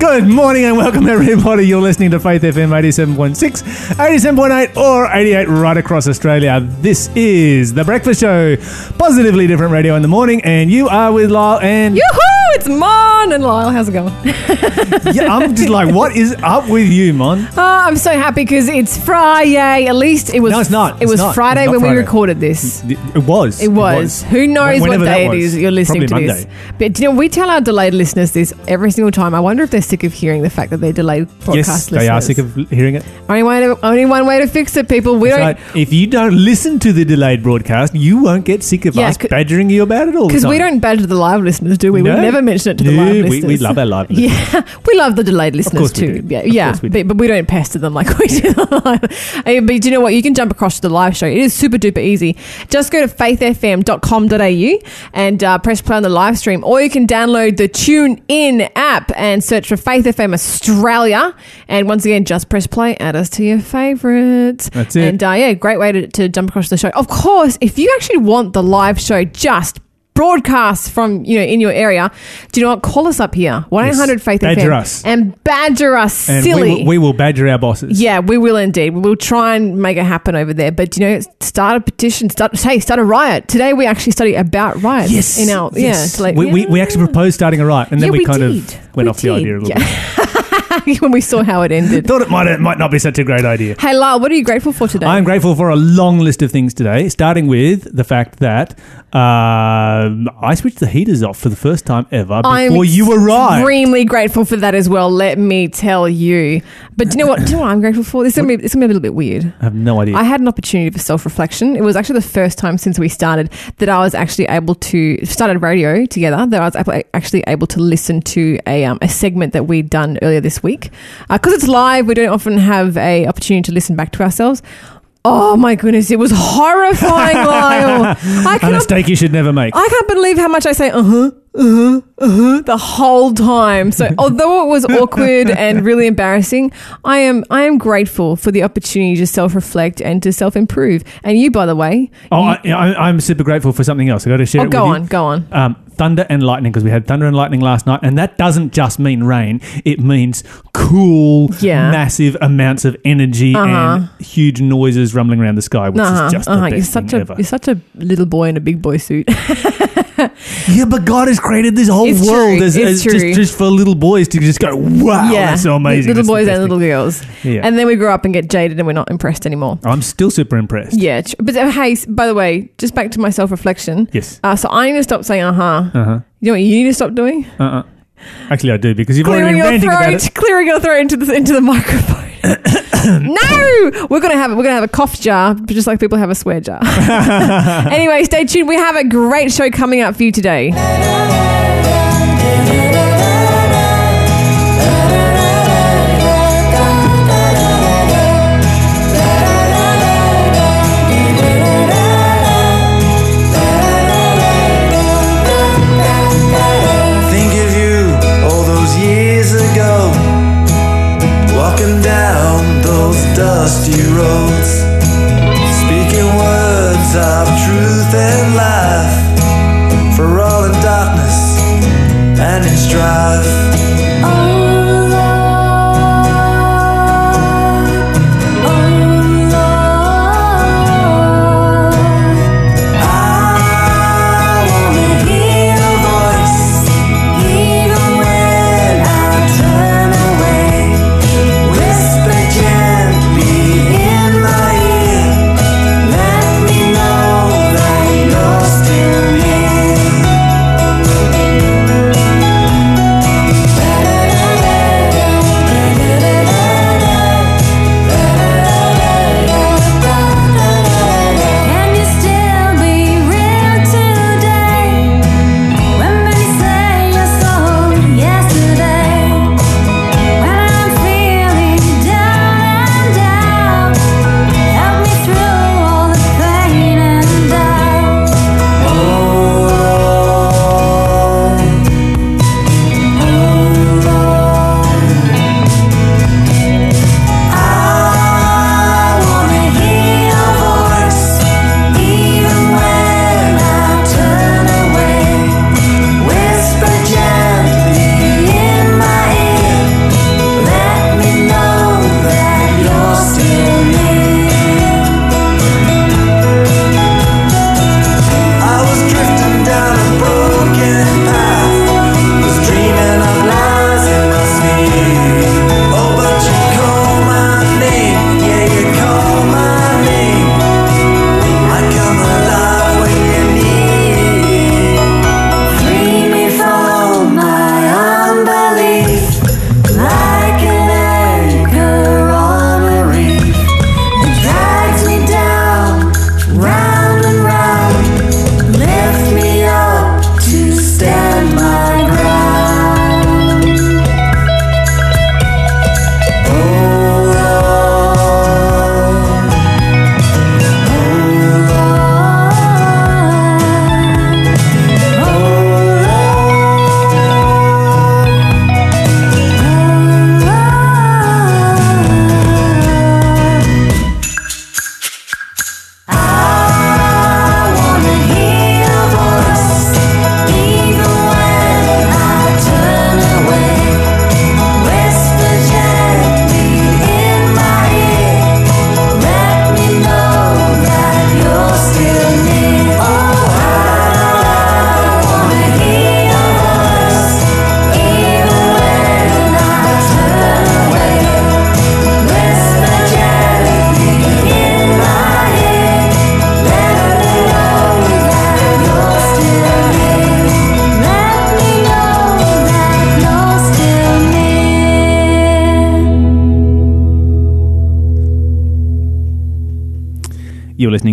Good morning and welcome everybody. You're listening to Faith FM 87.6, 87.8 or 88 right across Australia. This is The Breakfast Show, positively different radio in the morning and you are with Lyle and Yoo-hoo! Oh, it's Mon and Lyle. How's it going? yeah, I'm just like, what is up with you, Mon? Oh, I'm so happy because it's Friday. At least it was. No, it's not. It It's was not. Friday not when Friday. we recorded this. It was. It was. Who knows Whenever what day it is you're listening Probably to Monday. this. But you know, we tell our delayed listeners this every single time. I wonder if they're sick of hearing the fact that they're delayed broadcast Yes, listeners. they are sick of hearing it. Only way to, only one way to fix it, people. We don't. If you don't listen to the delayed broadcast, you won't get sick of Yeah, us badgering you about it all Because we don't badger the live listeners, do we? No. We never mention it to the live we- listeners. we love our live listeners. Yeah, we love the delayed listeners too. Yeah, yeah, we but, but we don't pester them like we do. the live. But do you know what? You can jump across to the live show. It is super duper easy. Just go to faithfm.com.au and uh, press play on the live stream, or you can download the Tune In app and search for Faith FM Australia. And once again, just press play, add us to your favorites. That's it. And uh, yeah, great way to, to jump across the show. Of course, if you actually want the live show just broadcast from you know in your area. Do you know what? Call us up here. 1-800 faith Badger FM us. and badger us and silly. We, will, we will badger our bosses. yeah we will indeed. We'll try and make it happen over there. But you know start a petition. Start hey start a riot. Today we actually study about riots Yes. in our yes. yeah like, we, we, we actually proposed starting a riot, and then Yeah, we, we kind did. of went We off the idea a little bit. when we saw how it ended. Thought it might it might not be such a great idea. hey Lyle what are you grateful for today? I'm grateful for a long list of things today, starting with the fact that um I switched the heaters off for the first time ever I'm before you arrived. Extremely grateful for that as well. Let me tell you. But do you know what? Do you know what I'm grateful for? This is gonna be, it's gonna be a little bit weird. I have no idea. I had an opportunity for self reflection. It was actually the first time since we started that I was actually able to started radio together. That I was actually able to listen to a um, a segment that we'd done earlier this week. Because it's live, we don't often have a opportunity to listen back to ourselves. Oh my goodness, it was horrifying, Lyle. I and a mistake you should never make. I can't believe how much I say uh huh, uh huh, uh huh the whole time. So although it was awkward and really embarrassing, I am I am grateful for the opportunity to self reflect and to self improve. And you, by the way, oh, I, I, I'm super grateful for something else. I got to share oh, it go with on, you. go on. Um, thunder and lightning because we had thunder and lightning last night, and that doesn't just mean rain; it means cool, Yeah. massive amounts of energy Uh-huh. and huge noises rumbling around the sky, which Uh-huh, is just uh-huh. the You're such thing a ever. you're such a little boy in a big boy suit. Yeah, but God has created this whole It's world true, as, as just, just for little boys to just go, wow, that's so amazing. Little That's boys and little girls. Yeah. And then we grow up and get jaded and we're not impressed anymore. I'm still super impressed. Yeah, but uh, hey, by the way, just back to my self reflection. Yes. Uh, so I need to stop saying uh huh. Uh huh. You know what you need to stop doing? Uh uh Actually, I do because you've clearing already your been ranting about it. clearing your throat into the into the microphone. no, we're gonna have we're gonna have a cough jar, just like people have a swear jar. anyway, stay tuned. We have a great show coming up for you today. Dusty roads, speaking words of truth and life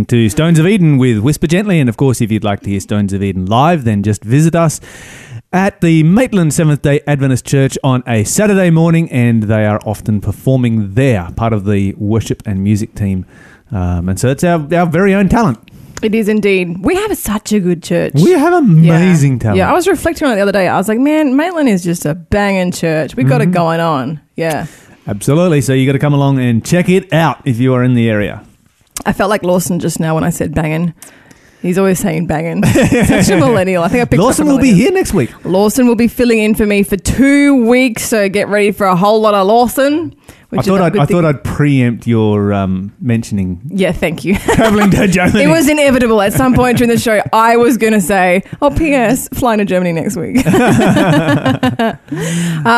to Stones of Eden with Whisper Gently. And of course, if you'd like to hear Stones of Eden live, then just visit us at the Maitland Seventh day Adventist Church on a Saturday morning. And they are often performing there, part of the worship and music team. Um, and so it's our, our very own talent. It is indeed. We have such a good church. We have amazing yeah. talent. Yeah, I was reflecting on it the other day. I was like, man, Maitland is just a banging church. We Mm-hmm. got it going on. Yeah. Absolutely. So you got to come along and check it out if you are in the area. I felt like Lawson just now when I said banging. He's always saying banging. Such a millennial. I think I picked Lawson up will be here next week. Lawson will be filling in for me for two weeks, so get ready for a whole lot of Lawson. I thought I'd, I thing. thought I'd preempt your um, mentioning Yeah, thank you. traveling to Germany. It was inevitable at some point during the show. I was going to say, "Oh, P.S. Flying to Germany next week." uh,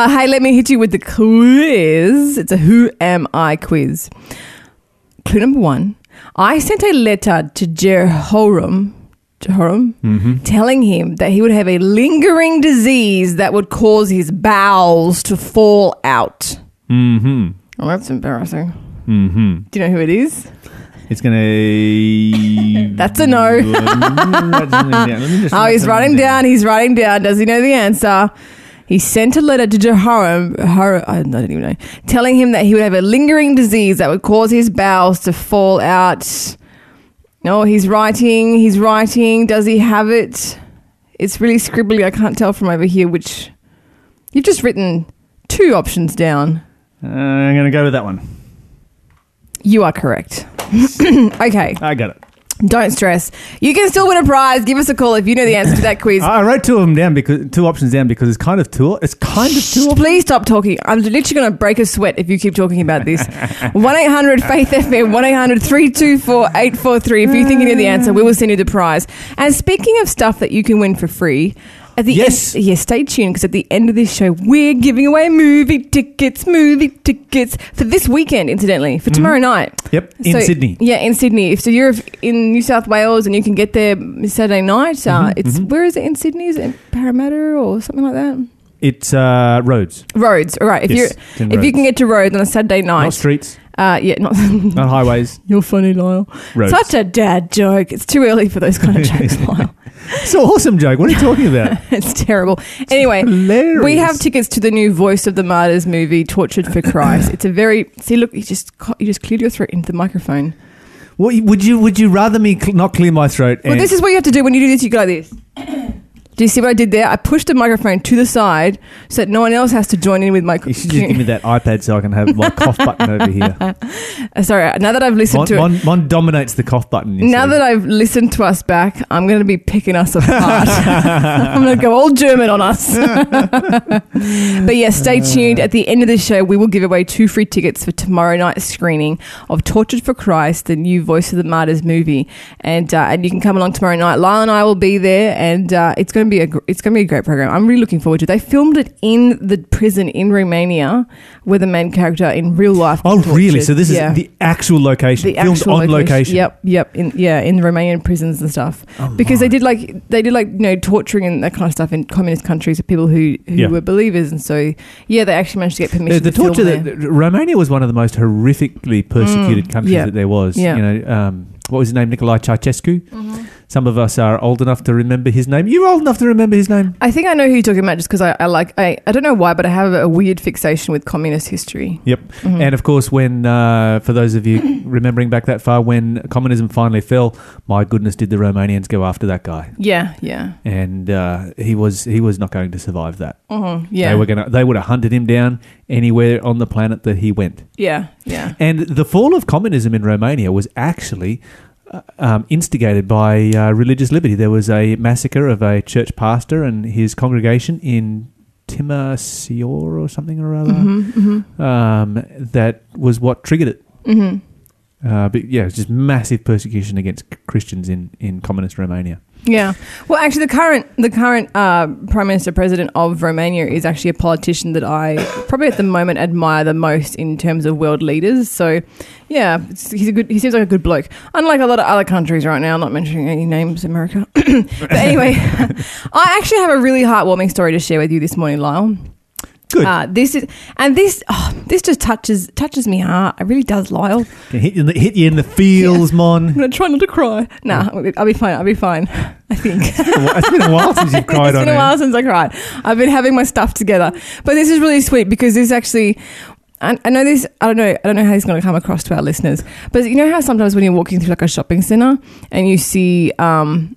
hey, let me hit you with the quiz. It's a "Who am I?" quiz. Clue number one: I sent a letter to Jehoram, Jehoram, Mhm. telling him that he would have a lingering disease that would cause his bowels to fall out. Mm-hmm. Oh, that's embarrassing. Mm-hmm. Do you know who it is? It's gonna. That's a no. Oh, he's writing down. He's writing down. Does he know the answer? He sent a letter to Jehoram, Hor- I don't even know, telling him that he would have a lingering disease that would cause his bowels to fall out. No, he's writing. He's writing. Does he have it? It's really scribbly. I can't tell from over here which. You've just written two options down. Uh, I'm gonna go with that one. You are correct. okay, I got it. Don't stress. You can still win a prize. Give us a call if you know the answer to that quiz. I wrote two of them down because two options down because it's kind of two. It's kind of two. options. Please stop talking. I'm literally going to break a sweat if you keep talking about this. 1 800 Faith FM, 1 800 324 843. If you think you know the answer, we will send you the prize. And speaking of stuff that you can win for free, at the Yes. end, yeah, stay tuned because at the end of this show, we're giving away movie tickets, movie tickets for this weekend, incidentally, for tomorrow night. Yep, in So- Sydney. Yeah, in Sydney. If so, you're in New South Wales and you can get there Saturday night. Uh, it's where is it in Sydney? Is it Parramatta or something like that? It's uh, roads, Roads. All right. If Yes, you if you can get to roads on a Saturday not night, streets, uh, yeah, not. not highways. You're funny, Lyle. Roads. Such a dad joke. It's too early for those kind of jokes, Lyle. It's an awesome joke. What are you talking about? It's terrible. Anyway, Hilarious. we have tickets to the new Voice of the Martyrs movie, Tortured for Christ. It's a very see. Look, you just you just cleared your throat into the microphone. What, would you would you rather me cl- not clear my throat? Well, this is what you have to do when you do this. You go like this. Do you see what I did there? I pushed the microphone to the side so that no one else has to join in with my. you should just give me that iPad so I can have my cough button over here. Uh, Sorry, now that I've listened Mon, to it, Mon, Mon dominates the cough button. you Now see. that I've listened to us back, I'm going to be picking us apart. I'm going to go all German on us. but yeah, stay tuned. At the end of the show, we will give away two free tickets for tomorrow night's screening of Tortured for Christ, the new Voice of the Martyrs movie, and uh, and you can come along tomorrow night. Lyle and I will be there, and uh, it's going to be a it's going to be a great program. I'm really looking forward to. it. They filmed it in the prison in Romania, where the main character in real life. oh, really? So this Yeah is the actual location, the filmed actual on location. Yep, yep. In yeah, in the Romanian prisons and stuff. Oh, because they did like they did like you know torturing and that kind of stuff in communist countries of people who who Yeah. were believers, and so yeah, they actually managed to get permission. the to film torture that Romania was one of the most horrifically persecuted Mm, countries yeah. that there was. Yeah. You know, um, what was his name? Nicolae Ceausescu. Mm-hmm. Some of us are old enough to remember his name. You're old enough to remember his name. I think I know who you're talking about, just because I, I like I, I don't know why, but I have a weird fixation with communist history. Yep. Mhm. And of course, when uh, for those of you remembering back that far, when communism finally fell, my goodness, did the Romanians go after that guy? yeah, yeah, And uh, he was he was not going to survive that. hmm yeah, They were gonna they would have hunted him down anywhere on the planet that he went. yeah, yeah. And the fall of communism in Romania was actually um, instigated by uh, religious liberty. There was a massacre of a church pastor and his congregation in Timor or something or other. hmm hmm Um, that was what triggered it. hmm Uh, but yeah, it's just massive persecution against Christians in, in communist Romania. Yeah. Well, actually, the current the current uh, prime minister president of Romania is actually a politician that I probably at the moment admire the most in terms of world leaders. So, yeah, he's a good. He seems like a good bloke. Unlike a lot of other countries right now, not mentioning any names, America. but anyway, I actually have a really heartwarming story to share with you this morning, Lyle. Good. Uh, this is and this oh, this just touches touches me heart. It really does, Lyle. Can hit you in the, hit you in the feels, I'm Mon. gonna try not to cry. Nah, I'll be fine. I'll be fine. I think. It's been a while since you've cried it's been a while since I cried. I've been having my stuff together, but this is really sweet because this actually. I I know this. I don't know. I don't know how this is going to come across to our listeners, but you know how sometimes when you're walking through like a shopping center and you see, um,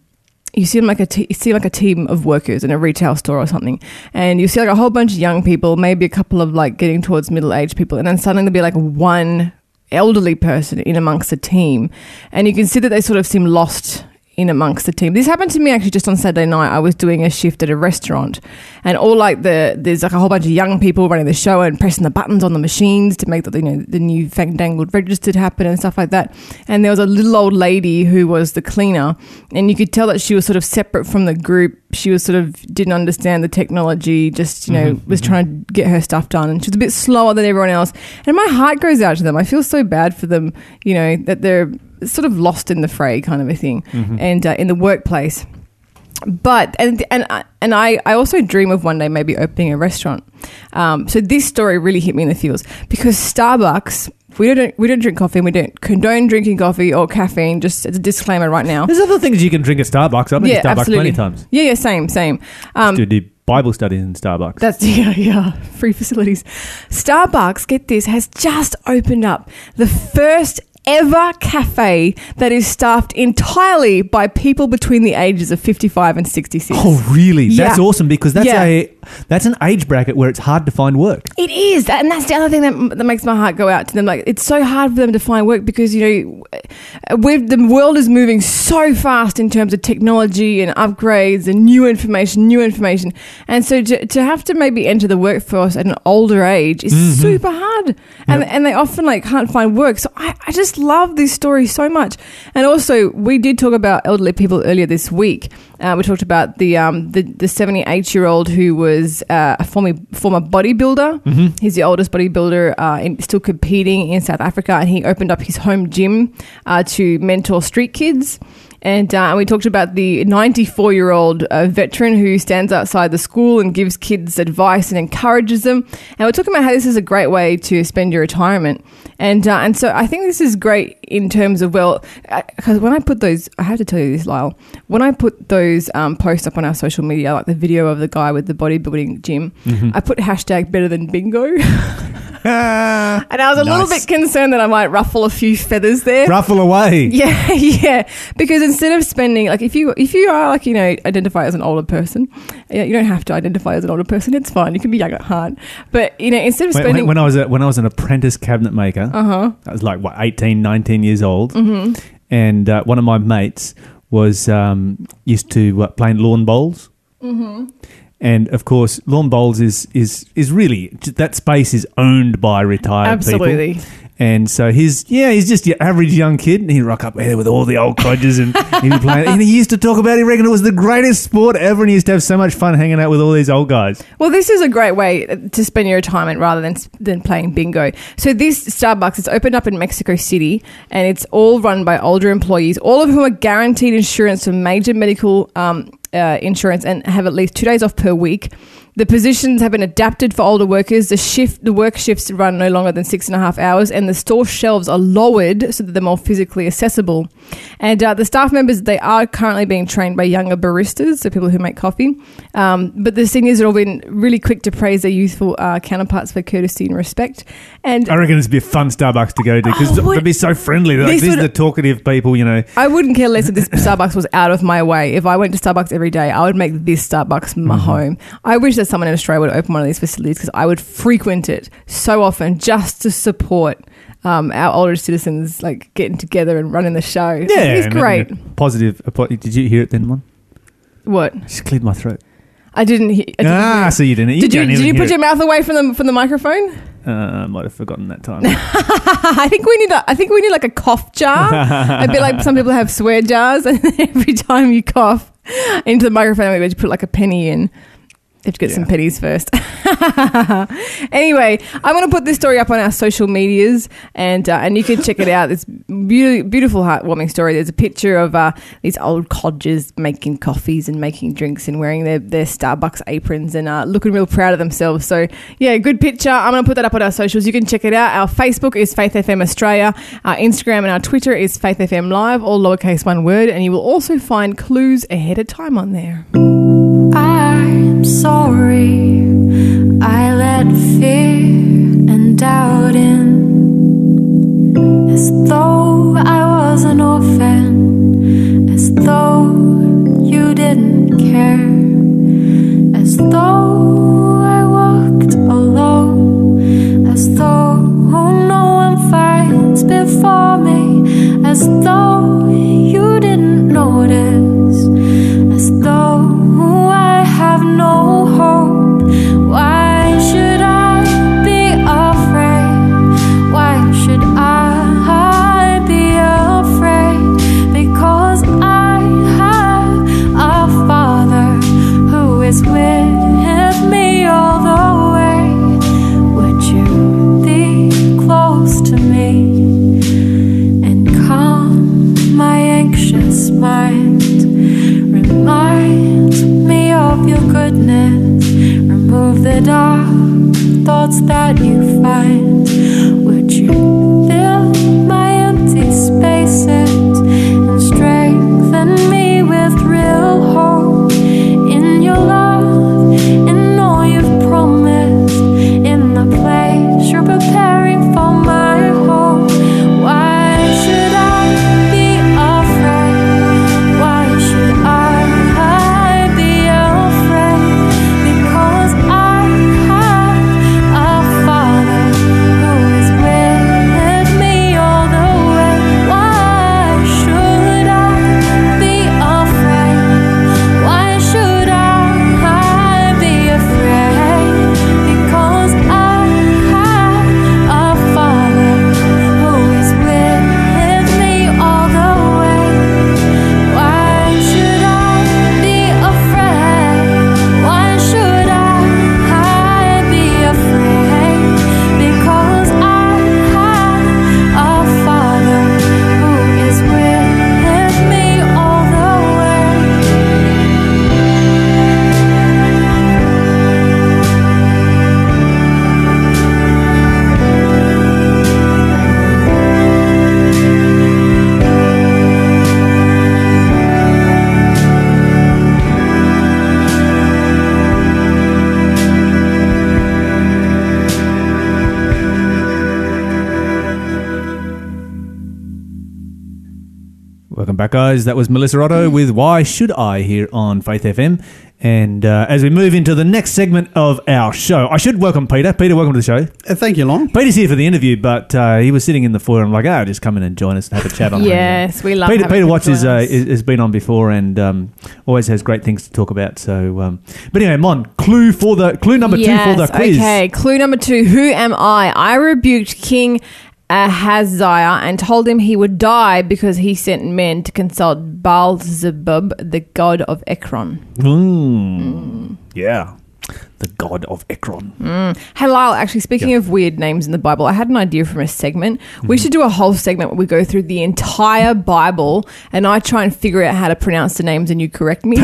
you see like a you see like a team of workers in a retail store or something, and you see like a whole bunch of young people, maybe a couple of like getting towards middle aged people, and then suddenly there'll be like one elderly person in amongst the team, and you can see that they sort of seem lost in amongst the team. This happened to me actually just on Saturday night. I was doing a shift at a restaurant, and all like the there's like a whole bunch of young people running the show and pressing the buttons on the machines to make the you know the new fandangled registered happen and stuff like that. And there was a little old lady who was the cleaner, and you could tell that she was sort of separate from the group. She was sort of didn't understand the technology, just you know Mhm, was mhm. trying to get her stuff done, and she was a bit slower than everyone else. And my heart goes out to them. I feel so bad for them, you know, that they're sort of lost in the fray, kind of a thing Mhm. and uh, in the workplace. But and and I- and I, I also dream of one day maybe opening a restaurant. Um, so this story really hit me in the feels because Starbucks. We don't we don't drink coffee and we don't condone drinking coffee or caffeine. Just as a disclaimer right now. There's other things you can drink at Starbucks. I've been Yeah, to Starbucks absolutely. plenty times. Yeah, yeah, same, same. Um, to do Bible studies in Starbucks. That's yeah, yeah. Free facilities. Starbucks, get this, has just opened up the first ever cafe that is staffed entirely by people between the ages of 55 and 66. oh, really? That's Yeah. awesome because that's Yeah. a that's an age bracket where it's hard to find work. It is, and that's the other thing that, that makes my heart go out to them. Like it's so hard for them to find work because you know, the world is moving so fast in terms of technology and upgrades and new information, new information, and so to, to have to maybe enter the workforce at an older age is Mhm. super hard, and Yep. and they often like can't find work. So I, I just love this story so much, and also we did talk about elderly people earlier this week. Uh, we talked about the um, the the seventy eight year old who was uh, a former former bodybuilder. Mm-hmm. He's the oldest bodybuilder uh, in, still competing in South Africa, and he opened up his home gym uh, to mentor street kids. And, uh, we talked about the 94 year old uh, veteran who stands outside the school and gives kids advice and encourages them. And we're talking about how this is a great way to spend your retirement. And uh, and so I think this is great in terms of well, because when I put those, I have to tell you this, Lyle. When I put those um, posts up on our social media, like the video of the guy with the bodybuilding gym, Mm-hmm. I put hashtag better than bingo. And I was a little bit concerned that I might ruffle a few feathers there. ruffle away. Yeah, yeah. Because instead of spending like if you if you are like you know identify as an older person, you don't have to identify as an older person. It's fine. You can be young at heart. But you know instead of spending, when, when I was a, when I was an apprentice cabinet maker, uh huh, I was like what 18, 19 years old, hmm and uh, one of my mates was um, used to uh, playing lawn bowls. hmm And of course, lawn bowls is is is really that space is owned by retired people. absolutely. And so he's yeah, he's just your average young kid, and he'd rock up there with all the old codgers, and he'd be playing. And he used to talk about, he reckoned it was the greatest sport ever, and he used to have so much fun hanging out with all these old guys. Well, this is a great way to spend your retirement rather than than playing bingo. So this Starbucks it's opened up in Mexico City, and it's all run by older employees, all of whom are guaranteed insurance for major medical um, uh, insurance and have at least two days off per week. The positions have been adapted for older workers. The shift, the work shifts run no longer than six and a half hours, and the store shelves are lowered so that they're more physically accessible. And uh, the staff members they are currently being trained by younger baristas, so people who make coffee. Um, but the seniors have all been really quick to praise their youthful uh, counterparts for courtesy and respect. And I reckon this would be a fun Starbucks to go to because Oh, they'd be so friendly. Like, these are the talkative people, you know. I wouldn't care less if this Starbucks was out of my way. If I went to Starbucks every day, I would make this Starbucks my Mhm. home. I wish that someone in Australia would open one of these facilities because I would frequent it so often just to support um, our older citizens, like getting together and running the show. Yeah, it's and- great. and positive. po- Did you hear it then, one? What Just cleared my throat. I didn't hear. I didn't ah, hear. so you didn't. You did you don't did even you hear put it. your mouth away from the from the microphone? Uh, I might have forgotten that time. I think we need a, I think we need like a cough jar. a bit like some people have swear jars, and every time you cough into the microphone, we just put like a penny in. Have to get some Yeah. pennies first. anyway, I'm going to put this story up on our social medias, and uh, and you can check it out. It's beautiful, beautiful, heartwarming story. There's a picture of uh, these old codgers making coffees and making drinks and wearing their, their Starbucks aprons and uh, looking real proud of themselves. So yeah, good picture. I'm going to put that up on our socials. You can check it out. Our Facebook is Faith FM Australia. Our Instagram and our Twitter is Faith FM Live, all lowercase one word, and you will also find clues ahead of time on there. I'm sorry I let fear and doubt in. As though I was an orphan, as though you didn't care, as though I walked alone, as though no one fights before me, as though you didn't notice as though have the dark thoughts that you find. Guys. That was Melissa Otto with Why Should I here on Faith FM. And uh, as we move into the next segment of our show, I should welcome Peter. Peter, welcome to the show. Uh, thank you, Long. Peter's here for the interview, but uh, he was sitting in the foyer. I'm like, oh, just come in and join us and have a chat on Yes, we love Peter, Peter Watts is, uh, has been on before and um, always has great things to talk about. So, um, but anyway, Mon, clue for the clue number two for the quiz. Okay, clue number two. Who am I? I rebuked King Ahaziah and told him he would die because he sent men to consult Baal-zebub, the god of Ekron. Mm. Yeah, the god of Ekron. Hey, Lyle, actually, speaking of weird names in the Bible, I had an idea from a segment. We should do a whole segment where we go through the entire Bible and I try and figure out how to pronounce the names and you correct me.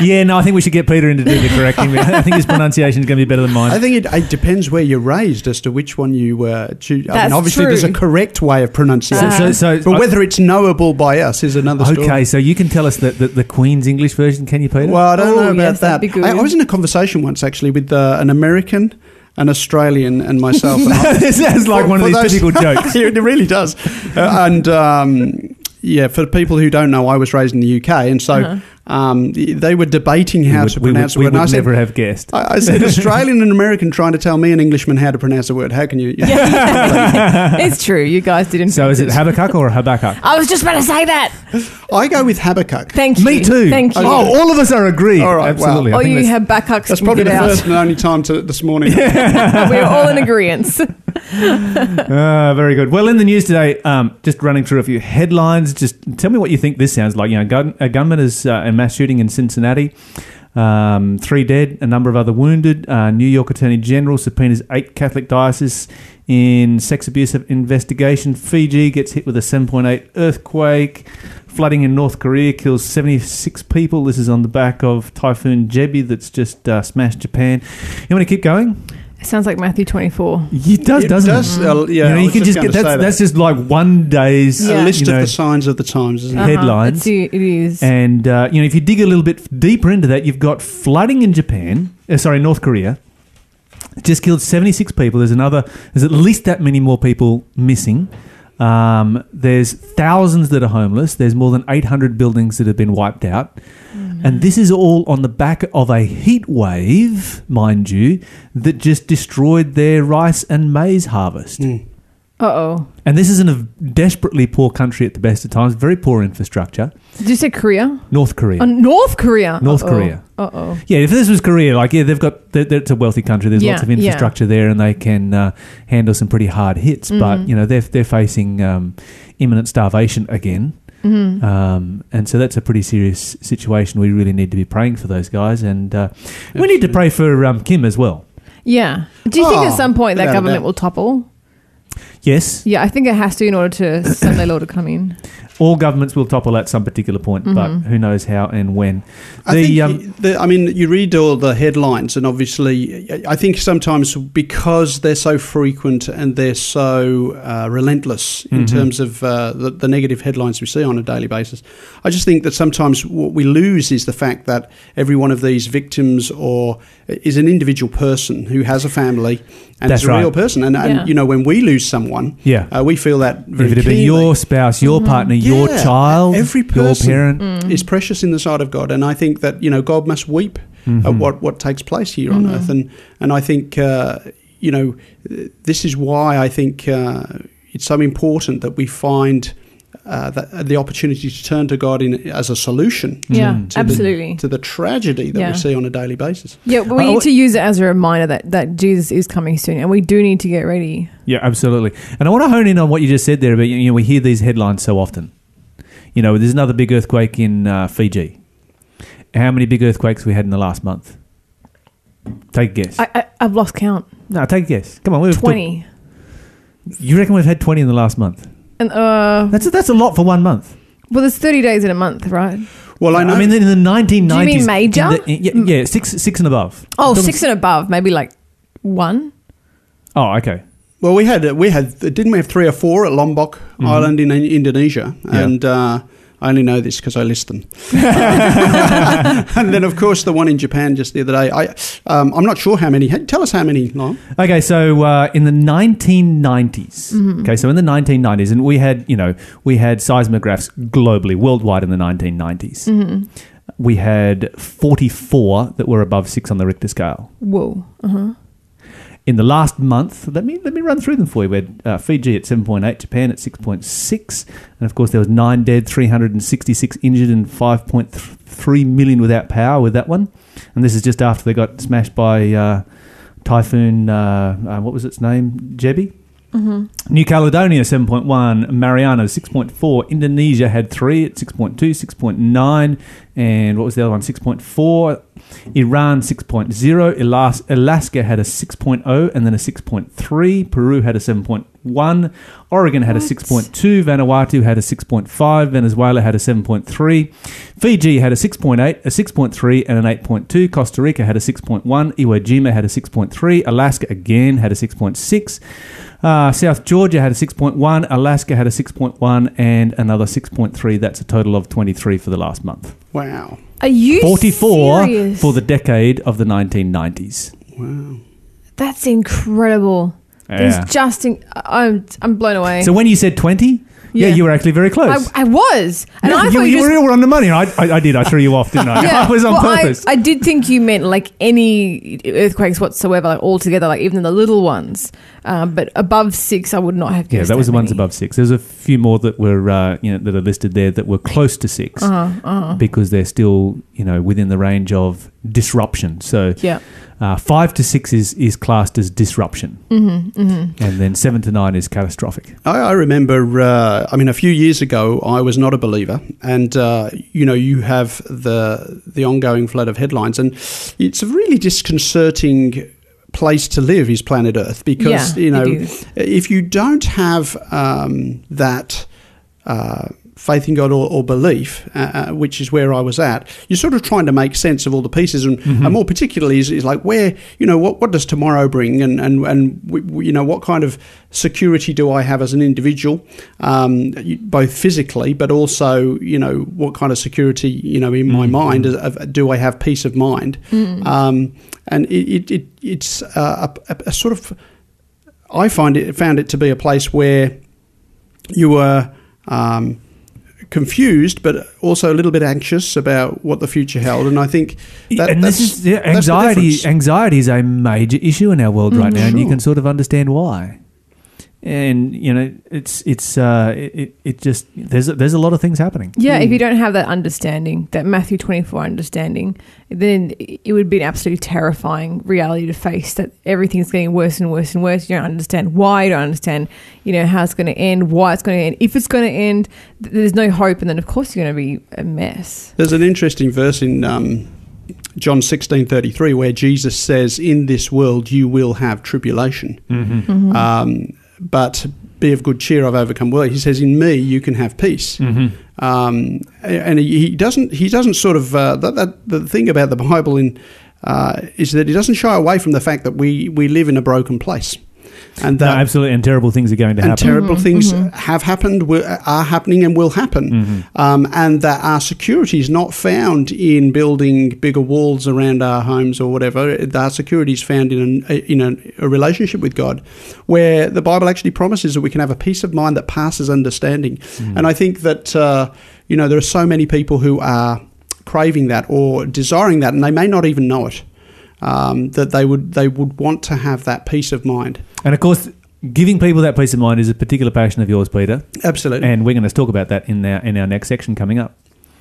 Yeah, no, I think we should get Peter in to do the correcting. I think his pronunciation is going to be better than mine. I think it, it depends where you're raised as to which one you uh, choose. I That's mean, obviously, there's a correct way of pronunciation, So- so- but whether it's knowable by us is another story. Okay, so you can tell us the, the, the Queen's English version, can you, Peter? Well, I don't Oh, know about yes, that. Be good. I, I was in a conversation once actually with uh, an American, an Australian, and myself. and this sounds like For- one of these typical jokes. it really does. Uh, and um, yeah, for people who don't know, I was raised in the UK, and so Uh-huh. Um, they were debating how we to pronounce we the would, word. we and I would said, never have guessed. I, I said Australian and American trying to tell me an Englishman how to pronounce a word. How can you? it's true. You guys didn't. So is it Habakkuk or Habakkuk? I was just about to say that. I go with Habakkuk. Thank you. Me too. Thank you. Oh, all of us are agreed. All right, wow. Absolutely. I Or think you that's- have back hucks That's probably the out. first and only time to, this morning. We're all in agreement. Ah, very good. Well, in the news today, um, just running through a few headlines. Just tell me what you think this sounds like. You know, gun, a gunman is uh, a mass shooting in Cincinnati. Um, three dead, a number of other wounded. Uh, New York Attorney General subpoenas eight Catholic dioceses in sex abuse investigation. Fiji gets hit with a 7.8 earthquake. Flooding in North Korea kills 76 people. This is on the back of Typhoon Jebi that's just uh, smashed Japan. You want to keep going? It sounds like Matthew 24. It does, It doesn't does, it? uh, yeah, you, know, you can just just get that's, that. that's just like one day's Yeah. A list you know, of the signs of the times, isn't? Uh-huh. Headlines. It's- it is. And uh, you know, if you dig a little bit deeper into that, you've got flooding in Japan. Uh, sorry, North Korea. Just killed seventy six people. There's another. There's at least that many more people missing. Um, there's thousands that are homeless. There's more than eight hundred buildings that have been wiped out. And this is all on the back of a heat wave, mind you, that just destroyed their rice and maize harvest. Uh oh. And this is in a desperately poor country at the best of times, very poor infrastructure. Did you say Korea? North Korea. Oh, North Korea. North Korea. Uh oh. Yeah, if this was Korea, like yeah, they've got they're, they're- it's a wealthy country. There's lots of infrastructure there, and they can uh, handle some pretty hard hits. Mm-hmm. But you know they're they're facing um, imminent starvation again, Mm-hmm. um, and so that's a pretty serious situation. We really need to be praying for those guys, and uh, we need to pray for um, Kim as well. Yeah. Do you think Oh, at some point that government will topple? Yes, Yeah, I think it has to in order to send their law to come in. All governments will topple at some particular point, but who knows how and when. I The, think, um, the, I mean, you read all the headlines, and obviously, I think sometimes because they're so frequent and they're so uh, relentless in Mm-hmm. terms of uh, the, the negative headlines we see on a daily basis, I just think that sometimes what we lose is the fact that every one of these victims or is an individual person who has a family and That's is a real person. And, Yeah. you know, when we lose someone, Yeah. uh, we feel that very if it had been keenly. your spouse, your partner, your child, every your person parent, is precious in the sight of God, and I think that you know God must weep Mm-hmm. at what what takes place here on earth, and and I think uh, you know this is why I think uh, it's so important that we find. Uh, that, the opportunity to turn to God in, as a solution Yeah, to absolutely. the, to the tragedy that Yeah. we see on a daily basis. yeah, but we I- need to use it as a reminder that, that Jesus is coming soon and we do need to get ready. Yeah, absolutely. And I want to hone in on what you just said there about you know we hear these headlines so often. You know, there's another big earthquake in uh, Fiji. How many big earthquakes we had in the last month? Take a guess. I, I, I've lost count. no, take a guess. Come on, we've 20. you reckon we've had 20 in the last month? And, uh, That's that's a lot for one month. well, there's 30 days in a month, right? Well, I know. I mean, in the 1990s. Do you mean major? in the- yeah, yeah, six six and above. Oh, six and above, maybe like one. Oh, okay. Well, we had we had didn't we have three or four at Lombok Island in Indonesia, Mm-hmm. Yeah. and uh, I only know this because I list them. and then, of course, the one in Japan just the other day. I um, I'm not sure how many. Tell us how many. Long. Okay, so uh, in the 1990s, okay, so in the 1990s, and we had, you know, we had seismographs globally, worldwide in the 1990s. We had 44 that were above six on the Richter scale. Whoa. Uh-huh. In the last month, let me let me run through them for you. We had uh, Fiji at 7.8, Japan at 6.6, and of course there was nine dead, 366 injured, and 5.3 million without power with that one. And this is just after they got smashed by uh, typhoon. Uh, uh, what was its name? Jebi. New Caledonia 7.1, Mariana 6.4, Indonesia had 3 at 6.2, 6.9, and what was the other one? 6.4, Iran 6.0, Alas- Alaska had a 6.0 and then a 6.3, Peru had a 7.1, Oregon had a 6.2, Vanuatu had a 6.5, Venezuela had a 7.3, Fiji had a 6.8, a 6.3, and an 8.2, Costa Rica had a 6.1, Iwo Jima had a 6.3, Alaska again had a 6.6, uh, South Georgia had a 6.1, Alaska had a 6.1, and another 6.3. That's a total of 23 for the last month. Wow. Are you 44 serious? for the decade of the 1990s. Wow. That's incredible. Yeah. It's just, in, I'm, I'm blown away. So when you said 20, yeah, Yeah. you were actually very close. I, I was, and Yeah, I you, thought you, you just, were on the money. I, I, I did. I threw you off, didn't I? yeah, I was on well, I- purpose. I, did think you meant like any earthquakes whatsoever, like all together, like even the little ones. Um, but above six, I would not have. yeah, guessed that was the ones many. above six. There's a few more that were, uh, you know, that are listed there that were close to 6 Uh-huh, uh-huh. because they're still, you know, within the range of disruption. So, Yeah, Uh, five to six is, is classed as disruption. Mm-hmm, mm-hmm. And then seven to nine is catastrophic. I, I remember, uh, I mean, a few years ago, I was not a believer, and uh, you know, you have the the ongoing flood of headlines, and it's a really disconcerting place to live is planet Earth because Yeah, you know if you don't have um, that. Faith in God or, or belief, uh, uh, which is where I was at. You're sort of trying to make sense of all the pieces, and, and more particularly is, is like where you know what what does tomorrow bring, and and and w- w- you know what kind of security do I have as an individual, um, both physically, but also you know what kind of security you know in my mind is- of- do I have peace of mind, um, and it, it, it it's uh, a, a, a sort of I find it found it to be a place where you were um, confused, but also a little bit anxious about what the future held. And I think that, and this is yeah, that's the anxiety. Anxiety is a major issue in our world right mm, now, and you can sort of understand why. And you know, it's it's uh, it, it just there's a, there's a lot of things happening. Yeah, if you don't have that understanding, that Matthew 24 understanding, then it would be an absolutely terrifying reality to face that everything's getting worse and worse and worse. You don't understand why, you don't understand, you know, how it's going to end, why it's going to end, if it's going to end, there's no hope. And then, of course, you're going to be a mess. There's an interesting verse in um, John sixteen thirty three where Jesus says, "In this world you will have tribulation, Mm-hmm. um, but be of good cheer. I've overcome world." He says, "In me you can have peace." Mm-hmm. Um, and he, he doesn't. He doesn't sort of. Uh, that, that the thing about the Bible in uh, is that he doesn't shy away from the fact that we we live in a broken place, and No, absolutely, and terrible things are going to and happen. terrible things have happened, are happening, and will happen. Mm-hmm. Um, and that our security is not found in building bigger walls around our homes or whatever. Our security is found in, an, in a, a relationship with God, where the Bible actually promises that we can have a peace of mind that passes understanding. Mm. And I think that uh, you know there are so many people who are craving that or desiring that, and they may not even know it. Um, that they would they would want to have that peace of mind. And of course, giving people that peace of mind is a particular passion of yours, Peter. Absolutely, And we're going to talk about that in our in our next section coming up.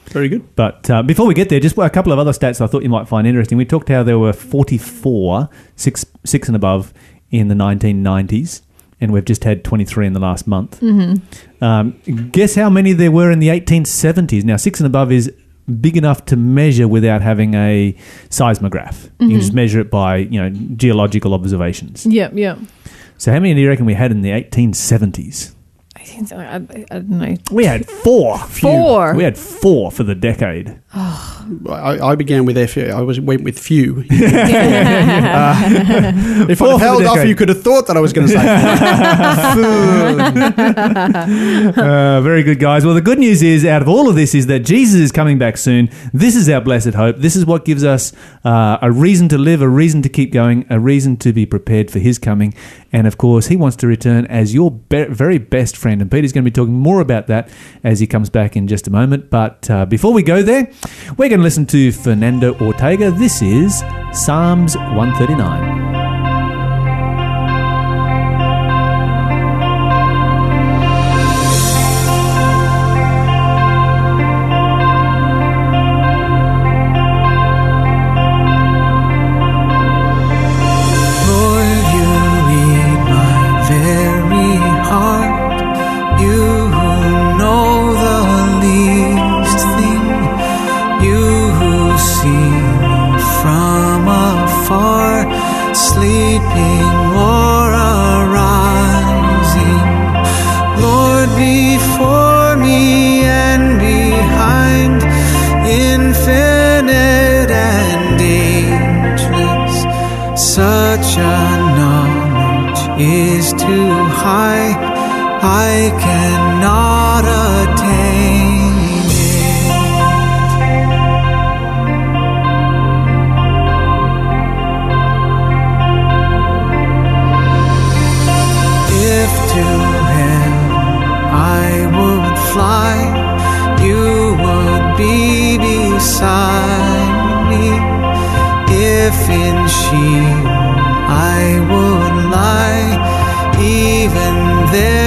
very good. But uh, before we get there, just a couple of other stats I thought you might find interesting. We talked how there were 44 six six and above in the 1990s, and we've just had 23 in the last month. Mm-hmm. Um, guess how many there were in the 1870s? Now, six and above is big enough to measure without having a seismograph. You can just mm-hmm. measure it by you know geological observations. Yeah, yeah. So, how many do you reckon we had in the 1870s? I, think so. I, I don't know. We had four. Four. We had four for the decade. I, I began with F. I was went with few. if Four I held off, you could have thought that I was going to say. Uh, very good, guys. Well, the good news is, out of all of this, is that Jesus is coming back soon. This is our blessed hope. This is what gives us uh, a reason to live, a reason to keep going, a reason to be prepared for His coming. And of course, He wants to return as your be- very best friend. And Peter's going to be talking more about that as he comes back in just a moment. But uh, before we go there, we're going to listen to Fernando Ortega. This is Psalms 139. Is too high, I cannot attain it. If to heaven I would fly, you would be beside me. If in Sheol there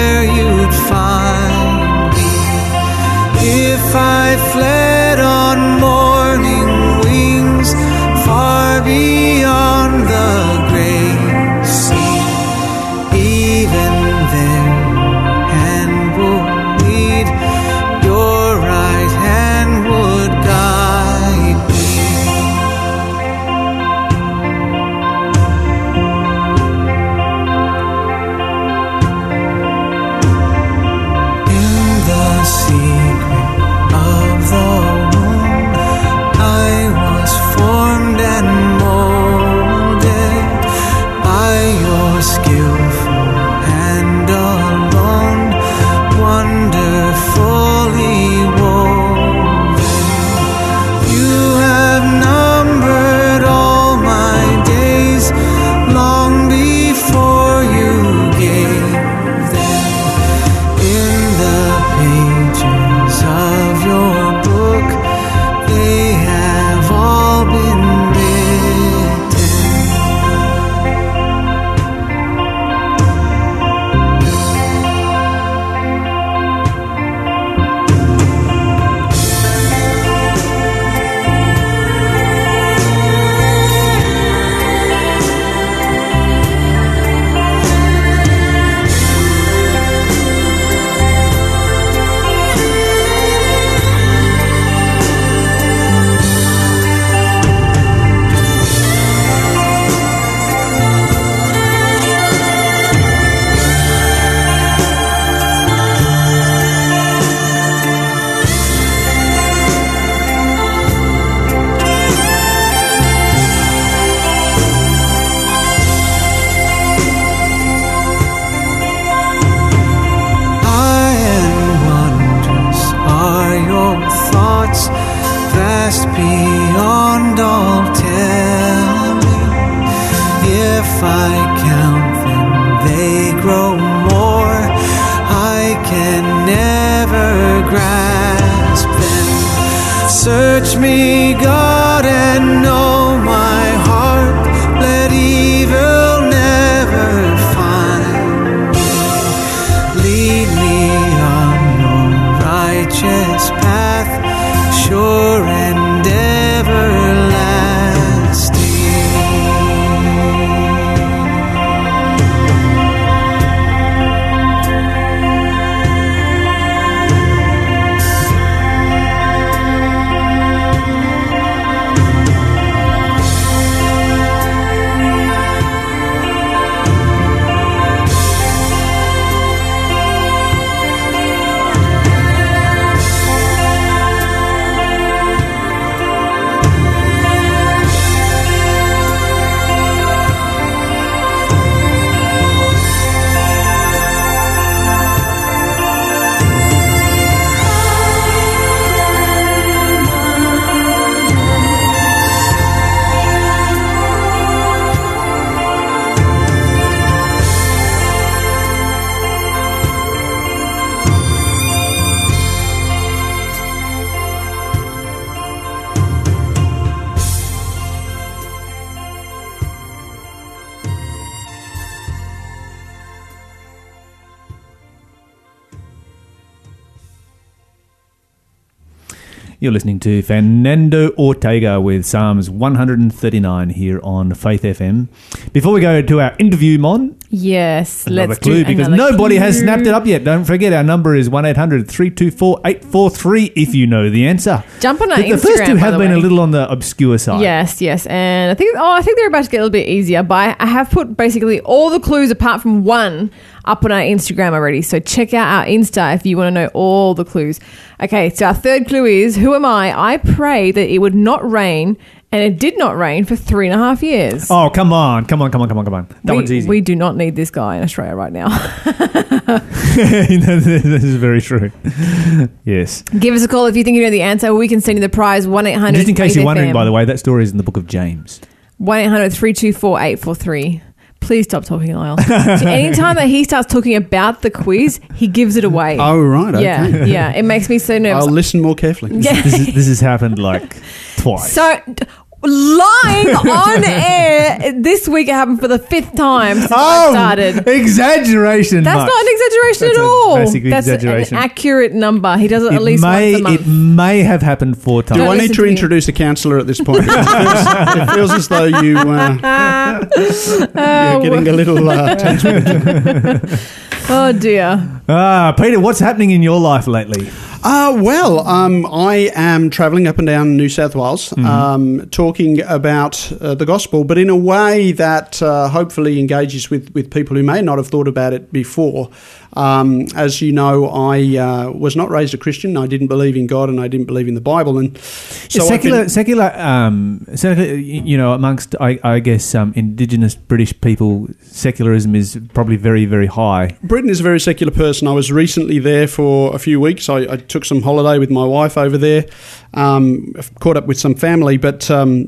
You're listening to Fernando Ortega with Psalms 139 here on Faith FM. Before we go to our interview, Mon, Yes, another let's clue do because nobody has snapped it up yet. Don't forget our number is 1800 324 843 if you know the answer. Jump on our The, Instagram. the first two have been a little on the obscure side. Yes, yes, and I think oh, I think they're about to get a little bit easier. But I have put basically all the clues apart from one up on our Instagram already. So check out our Insta if you want to know all the clues. Okay, so our third clue is Who am I? I pray that it would not rain, and it did not rain for three and a half years. Oh, come on. Come on, come on, come on, come on. That we, one's easy. we do not need this guy in Australia right now. this is very true. yes. Give us a call if you think you know the answer. We can send you the prize one eight hundred. Just in case you're wondering, by the way, that story is in the book of James. 1 800 324 843. Please stop talking, Lyle. Anytime that he starts talking about the quiz, he gives it away. Oh, right. Okay. Yeah, yeah. It makes me so nervous. I'll listen more carefully. Yeah. This, is, this has happened like twice. So, d- lying on air this week it happened for the fifth time since I started. exaggeration. That's much. not an exaggeration That's at a all. basic That's exaggeration. an accurate number. He does it, at least may, once a month. it may have happened four times. Do I need to to me. introduce a counsellor at this point? it, feels, it feels as though you, uh, you're getting a little uh, tense. oh dear. Ah, Peter, what's happening in your life lately? Uh, well, um, I am travelling up and down New South Wales, um, talking about uh, the gospel, but in a way that uh, hopefully engages with, with people who may not have thought about it before. Um, as you know, I uh, was not raised a Christian. I didn't believe in God, and I didn't believe in the Bible. And so I've secular, been- secular, um, secular, you know, amongst I, I guess um, Indigenous British people, secularism is probably very, very high. Britain is a very secular person. I was recently there for a few weeks. I, I took some holiday with my wife over there, um, caught up with some family. But um,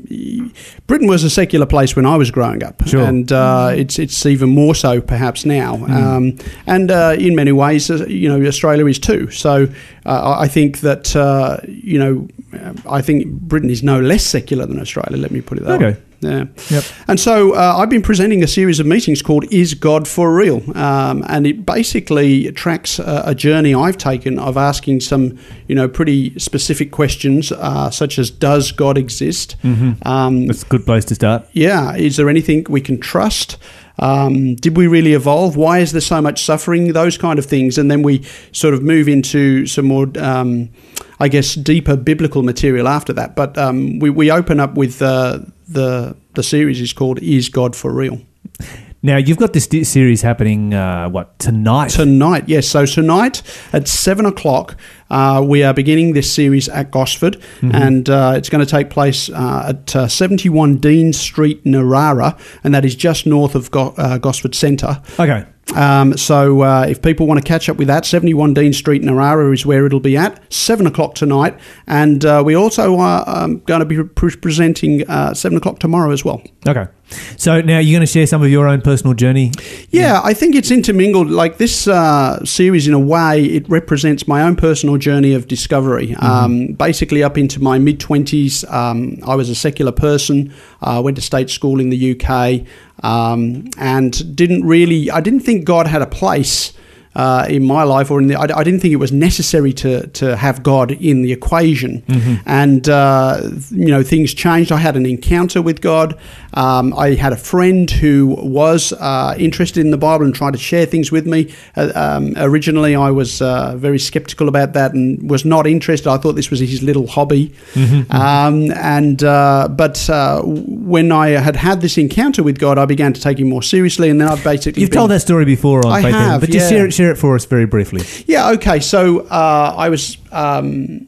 Britain was a secular place when I was growing up, Sure. and uh, it's it's even more so perhaps now. Um, and uh, in many ways, uh, you know, Australia is too. So uh, I think that uh, you know, I think Britain is no less secular than Australia. Let me put it that way. Okay. way. Yeah. Yep. And so uh, I've been presenting a series of meetings called Is God for Real? Um, and it basically tracks a, a journey I've taken of asking some, you know, pretty specific questions, uh, such as Does God exist? Um, That's a good place to start. yeah, is there anything we can trust? Um, did we really evolve? Why is there so much suffering? Those kind of things. And then we sort of move into some more, um, I guess, deeper biblical material after that. But um, we, we open up with uh, the, the series is called Is God for Real? Now you've got this di- series happening. Uh, what tonight? Tonight, yes. So tonight at seven o'clock, uh, we are beginning this series at Gosford, and uh, it's going to take place uh, at uh, 71 Dean Street, Narara, and that is just north of Go- uh, Gosford Centre. okay. Um, so uh, if people want to catch up with that, 71 Dean Street, Narara is where it'll be at, 7 o'clock tonight. And uh, we also are um, going to be pre- presenting uh, 7 o'clock tomorrow as well. Okay. So now you're going to share some of your own personal journey. Yeah, I think it's intermingled. Like this uh, series, in a way, it represents my own personal journey of discovery. Um, basically, up into my mid 20s, um, I was a secular person, uh, went to state school in the UK, um, and didn't really, I didn't think God had a place. Uh, in my life, or in the, I, I didn't think it was necessary to to have God in the equation, and uh, you know things changed. I had an encounter with God. Um, I had a friend who was uh, interested in the Bible and tried to share things with me. Uh, um, originally, I was uh, very skeptical about that and was not interested. I thought this was his little hobby. Um, and uh, but uh, when I had had this encounter with God, I began to take him more seriously, and then I've basically You've been- told that story before on I Faith have, but just yeah. share it, share it for us very briefly. Yeah. Okay. So uh, I was um,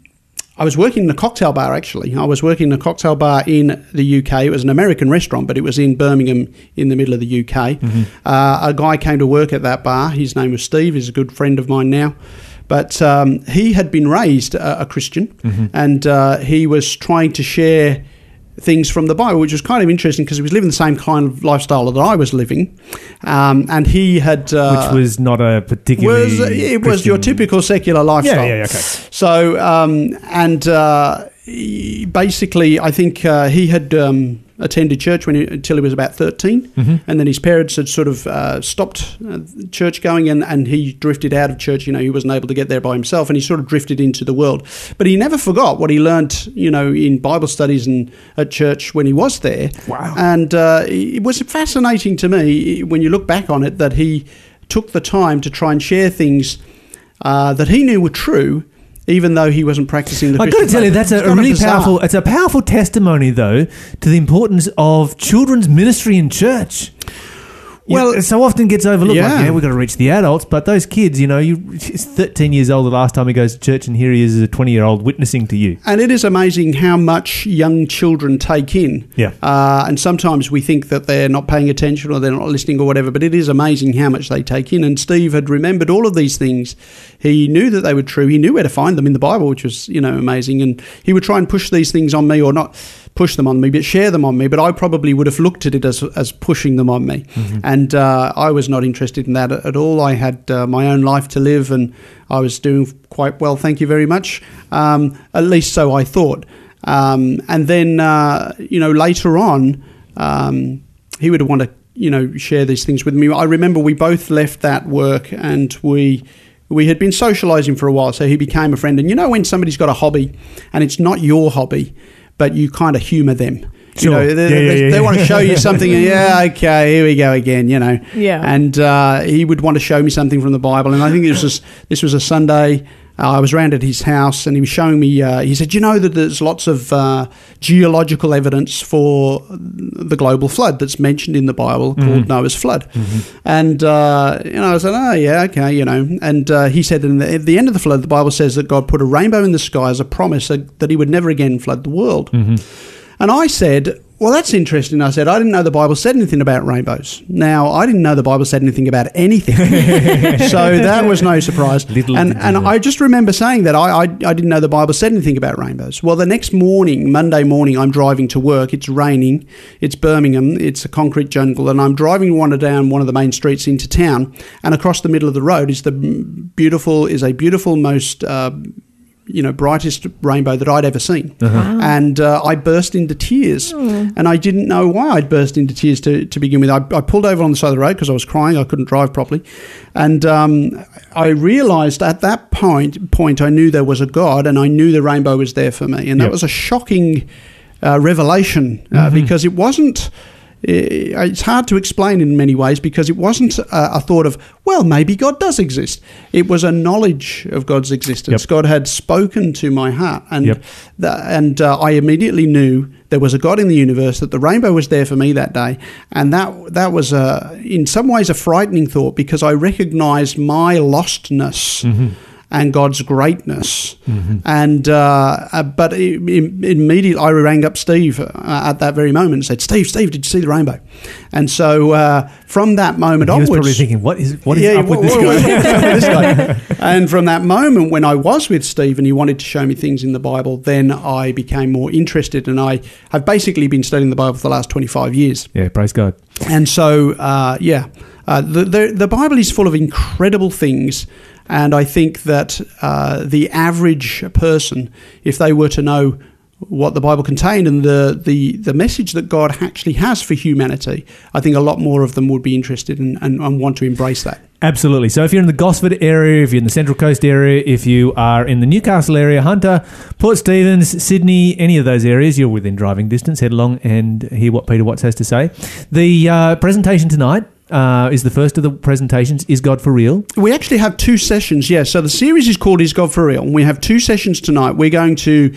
I was working in a cocktail bar. Actually, I was working in a cocktail bar in the UK. It was an American restaurant, but it was in Birmingham, in the middle of the UK. Uh, a guy came to work at that bar. His name was Steve. He's a good friend of mine now. But um, he had been raised a, a Christian, and uh, he was trying to share things from the Bible, which was kind of interesting because he was living the same kind of lifestyle that I was living, um, and he had uh, Which was not a particularly. was it was your typical secular lifestyle. Yeah, yeah, yeah, okay. So um, and uh, basically, I think uh, he had um, attended church when he, until he was about 13 Mm-hmm. and then his parents had sort of uh, stopped uh, church going, and, and he drifted out of church. You know, he wasn't able to get there by himself, and he sort of drifted into the world. But he never forgot what he learnt, you know, in Bible studies and at church when he was there. Wow. And uh, it was fascinating to me when you look back on it that he took the time to try and share things uh, that he knew were true, even though he wasn't practicing the. I've got to tell you, that's a, a really bizarre. powerful. It's a powerful testimony, though, to the importance of children's ministry in church. Well, it so often gets overlooked. Like, yeah. yeah, we've got to reach the adults, but those kids, you know, you he's 13 years old the last time he goes to church, and here he is as a 20 year old witnessing to you. And it is amazing how much young children take in. Yeah. Uh, and sometimes we think that they're not paying attention or they're not listening or whatever, but it is amazing how much they take in. And Steve had remembered all of these things. He knew that they were true. He knew where to find them in the Bible, which was, you know, amazing. And he would try and push these things on me or not push them on me, but share them on me. But I probably would have looked at it as, as pushing them on me. And uh, I was not interested in that at all. I had uh, my own life to live and I was doing quite well, thank you very much. Um, at least so I thought. Um, and then, uh, you know, later on, um, he would want to, you know, share these things with me. I remember we both left that work and we we had been socializing for a while, so he became a friend. And you know, when somebody's got a hobby and it's not your hobby, but you kind of humor them. Sure. You know, they, Yeah, yeah, they, yeah, they yeah. want to show you something. and, yeah, okay, here we go again. You know. Yeah. And uh, he would want to show me something from the Bible, and I think this was this was a Sunday. Uh, I was round at his house, and he was showing me. Uh, he said, "You know that there's lots of uh, geological evidence for the global flood that's mentioned in the Bible called Noah's flood." And uh, you know, I said, "Oh yeah, okay, you know." And uh, he said, in the, "At the end of the flood, the Bible says that God put a rainbow in the sky as a promise that, that He would never again flood the world." And I said, Well, that's interesting. I said, I didn't know the Bible said anything about rainbows. Now, I didn't know the Bible said anything about anything. so that was no surprise. Little and and. I just remember saying that I, I, I didn't know the Bible said anything about rainbows. Well, the next morning, Monday morning, I'm driving to work. It's raining. It's Birmingham. It's a concrete jungle. And I'm driving one down one of the main streets into town. And across the middle of the road is the beautiful, is a beautiful, most. Uh, you know, brightest rainbow that I'd ever seen. And uh, I burst into tears. And I didn't know why I'd burst into tears to, to begin with. I, I pulled over on the side of the road because I was crying. I couldn't drive properly. And um, I realized at that point, point, I knew there was a God and I knew the rainbow was there for me. And that was a shocking uh, revelation uh, because it wasn't. I- It's hard to explain in many ways because it wasn't a, a thought of, well, maybe God does exist. It was a knowledge of God's existence. Yep. God had spoken to my heart, and Yep. tha- and uh, I immediately knew there was a God in the universe. That the rainbow was there for me that day, and that that was a, in some ways a frightening thought because I recognised my lostness. And God's greatness. And uh, uh, but immediately I rang up Steve uh, at that very moment and said, "Steve, Steve, did you see the rainbow?" And so uh, from that moment He was onwards, probably thinking, what is what is yeah, up with this guy? this guy? And from that moment when I was with Steve and he wanted to show me things in the Bible, then I became more interested, and I have basically been studying the Bible for the last twenty five years. yeah, praise God. And so, uh, yeah, uh, the, the the Bible is full of incredible things, and I think that uh, the average person, if they were to know what the Bible contained and the, the, the message that God actually has for humanity, I think a lot more of them would be interested in, and, and want to embrace that. Absolutely. So if you're in the Gosford area, if you're in the Central Coast area, if you are in the Newcastle area, Hunter, Port Stephens, Sydney, any of those areas, you're within driving distance. Head along and hear what Peter Watts has to say. The uh, presentation tonight uh, is the first of the presentations. Is God for real? We actually have two sessions, yes. So the series is called Is God for Real? And we have two sessions tonight. We're going to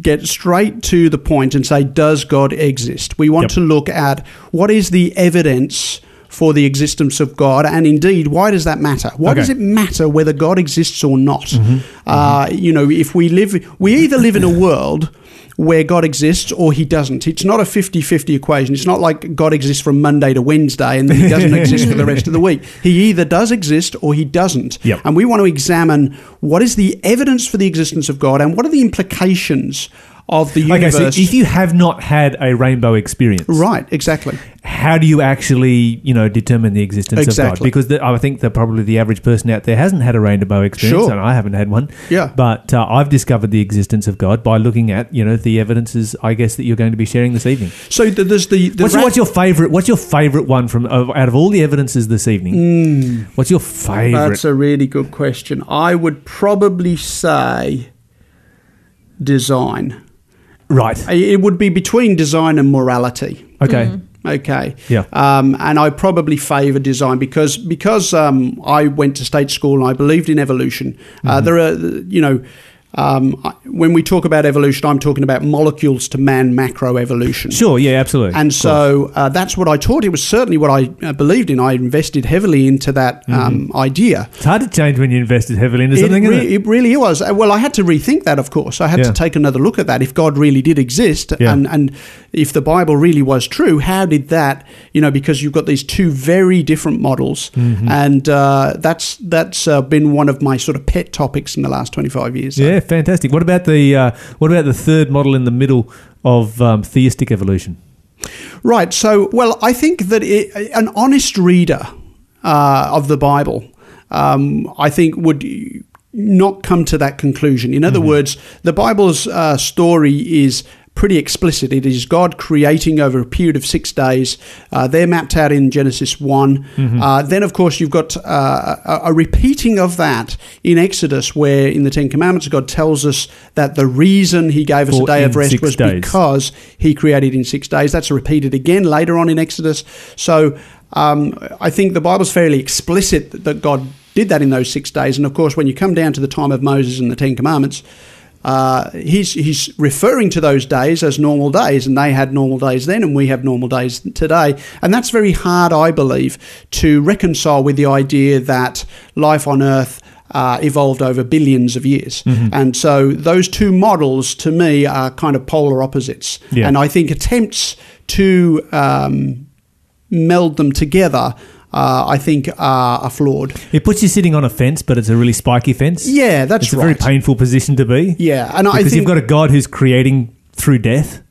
get straight to the point and say, Does God exist? We want Yep. to look at what is the evidence for the existence of God, and indeed, why does that matter? Why Okay. does it matter whether God exists or not? Mm-hmm. Uh, you know, if we live, we either live in a world where God exists or he doesn't. It's not a 50 50 equation. It's not like God exists from Monday to Wednesday and then he doesn't exist for the rest of the week. He either does exist or he doesn't. Yep. And we want to examine what is the evidence for the existence of God and what are the implications of the Okay, universe. so if you have not had a rainbow experience, right, exactly. how do you actually, you know, determine the existence of God? Because the, I think that probably the average person out there hasn't had a rainbow experience, Sure. and I haven't had one. Yeah. But uh, I've discovered the existence of God by looking at, you know, the evidences. I guess that you're going to be sharing this evening. So th- there's the. the What's, ra- what's your favorite? What's your favorite one from out of all the evidences this evening? What's your favorite? That's a really good question. I would probably say design. Right. It would be between design and morality. Okay. Okay. Yeah. Um, and I probably favour design because because um, I went to state school and I believed in evolution. Mm-hmm. Uh, there are you know. Um, when we talk about evolution, I'm talking about molecules to man macroevolution. Sure. Yeah. Absolutely. And so uh, that's what I taught. It was certainly what I uh, believed in. I invested heavily into that um, idea. it's hard to change when you invested heavily into It, Mm-hmm. something. re- isn't it? it really was. Uh, Well, I had to rethink that, of course. I had Yeah. to take another look at that. If God really did exist, Yeah. and, and if the Bible really was true, how did that? You know, because you've got these two very different models, Mm-hmm. and uh, that's that's uh, been one of my sort of pet topics in the last twenty five years. So- Yeah, fantastic. What about the uh, what about the third model in the middle of um, theistic evolution? Right. So, well, I think that it, an honest reader uh, of the Bible, um, I think, would not come to that conclusion. In other words, the Bible's uh, story is pretty explicit. It is God creating over a period of six days. Uh, they're mapped out in Genesis one. Uh, then, of course, you've got uh, a, a repeating of that in Exodus, where in the Ten Commandments, God tells us that the reason He gave us For a day of rest was days. because He created in six days. That's repeated again later on in Exodus. So um, I think the Bible's fairly explicit that God did that in those six days. And of course, when you come down to the time of Moses and the Ten Commandments, uh, he's he's referring to those days as normal days, and they had normal days then, and we have normal days today, and that's very hard, I believe, to reconcile with the idea that life on Earth. Uh, evolved over billions of years. And so those two models to me are kind of polar opposites. Yeah. And I think attempts to um, meld them together, uh, I think, are, are flawed. It puts you sitting on a fence, but it's a really spiky fence. Yeah, that's it's a very painful position to be. Yeah, and I because think you've got a God who's creating through death.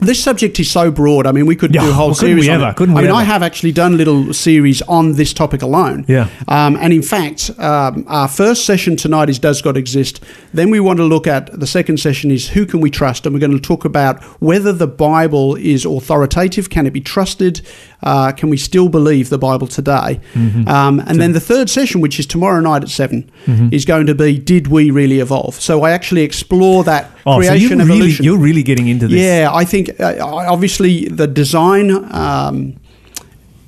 This subject is so broad. I mean, we could Yeah, do a whole well, series. we on ever? it. Couldn't we I mean, I have actually done little series on this topic alone. Yeah. Um, and in fact, um, our first session tonight is Does God Exist? Then we want to look at the second session is Who Can We Trust? And we're going to talk about whether the Bible is authoritative. Can it be trusted? Uh, can we still believe the Bible today? Mm-hmm. Um, and then the third session, which is tomorrow night at 7, Mm-hmm. is going to be Did we really evolve? So I actually explore that Oh, so creation you really, evolution. you're really getting into this. Yeah, I think uh, obviously the design, um,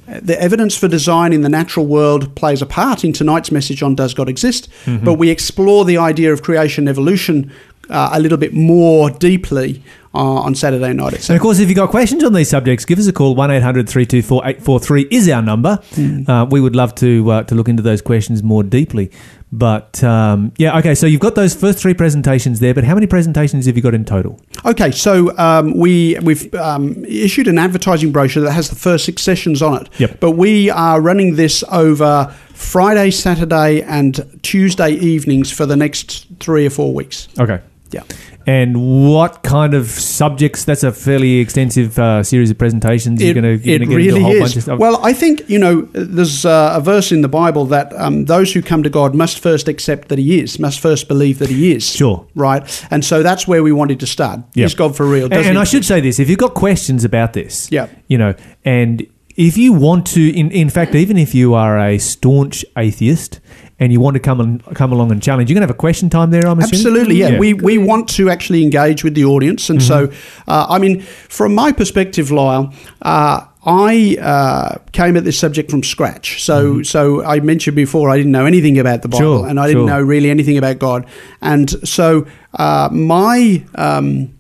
the evidence for design in the natural world plays a part in tonight's message on Does God Exist? Mm-hmm. But we explore the idea of creation and evolution uh, a little bit more deeply uh, on Saturday night at And of course, if you've got questions on these subjects, give us a call. 1 800 324 843 is our number. Uh, we would love to uh, to look into those questions more deeply. But um, yeah, okay, so you've got those first three presentations there, but how many presentations have you got in total? Okay, so um, we we've um, issued an advertising brochure that has the first six sessions on it. Yep. But we are running this over Friday, Saturday, and Tuesday evenings for the next three or four weeks. Okay. Yeah. And what kind of subjects? That's a fairly extensive uh, series of presentations. You're going to get into a whole is. bunch of stuff. Well, I think you know there's uh, a verse in the Bible that um, those who come to God must first accept that He is, must first believe that He is. Sure. Right, and so that's where we wanted to start. Yeah. Is God for real? and, and I should say this: if you've got questions about this, Yeah. you know, and if you want to, in in fact, even if you are a staunch atheist and you want to come and come along and challenge, you're going to have a question time there. I'm assuming. Absolutely, yeah. We we want to actually engage with the audience, and so Mm-hmm. uh, I mean, from my perspective, Lyle. Uh, I uh, came at this subject from scratch. So, so I mentioned before I didn't know anything about the Bible, Mm-hmm. Sure, and I didn't sure. know really anything about God. And so, uh, my um,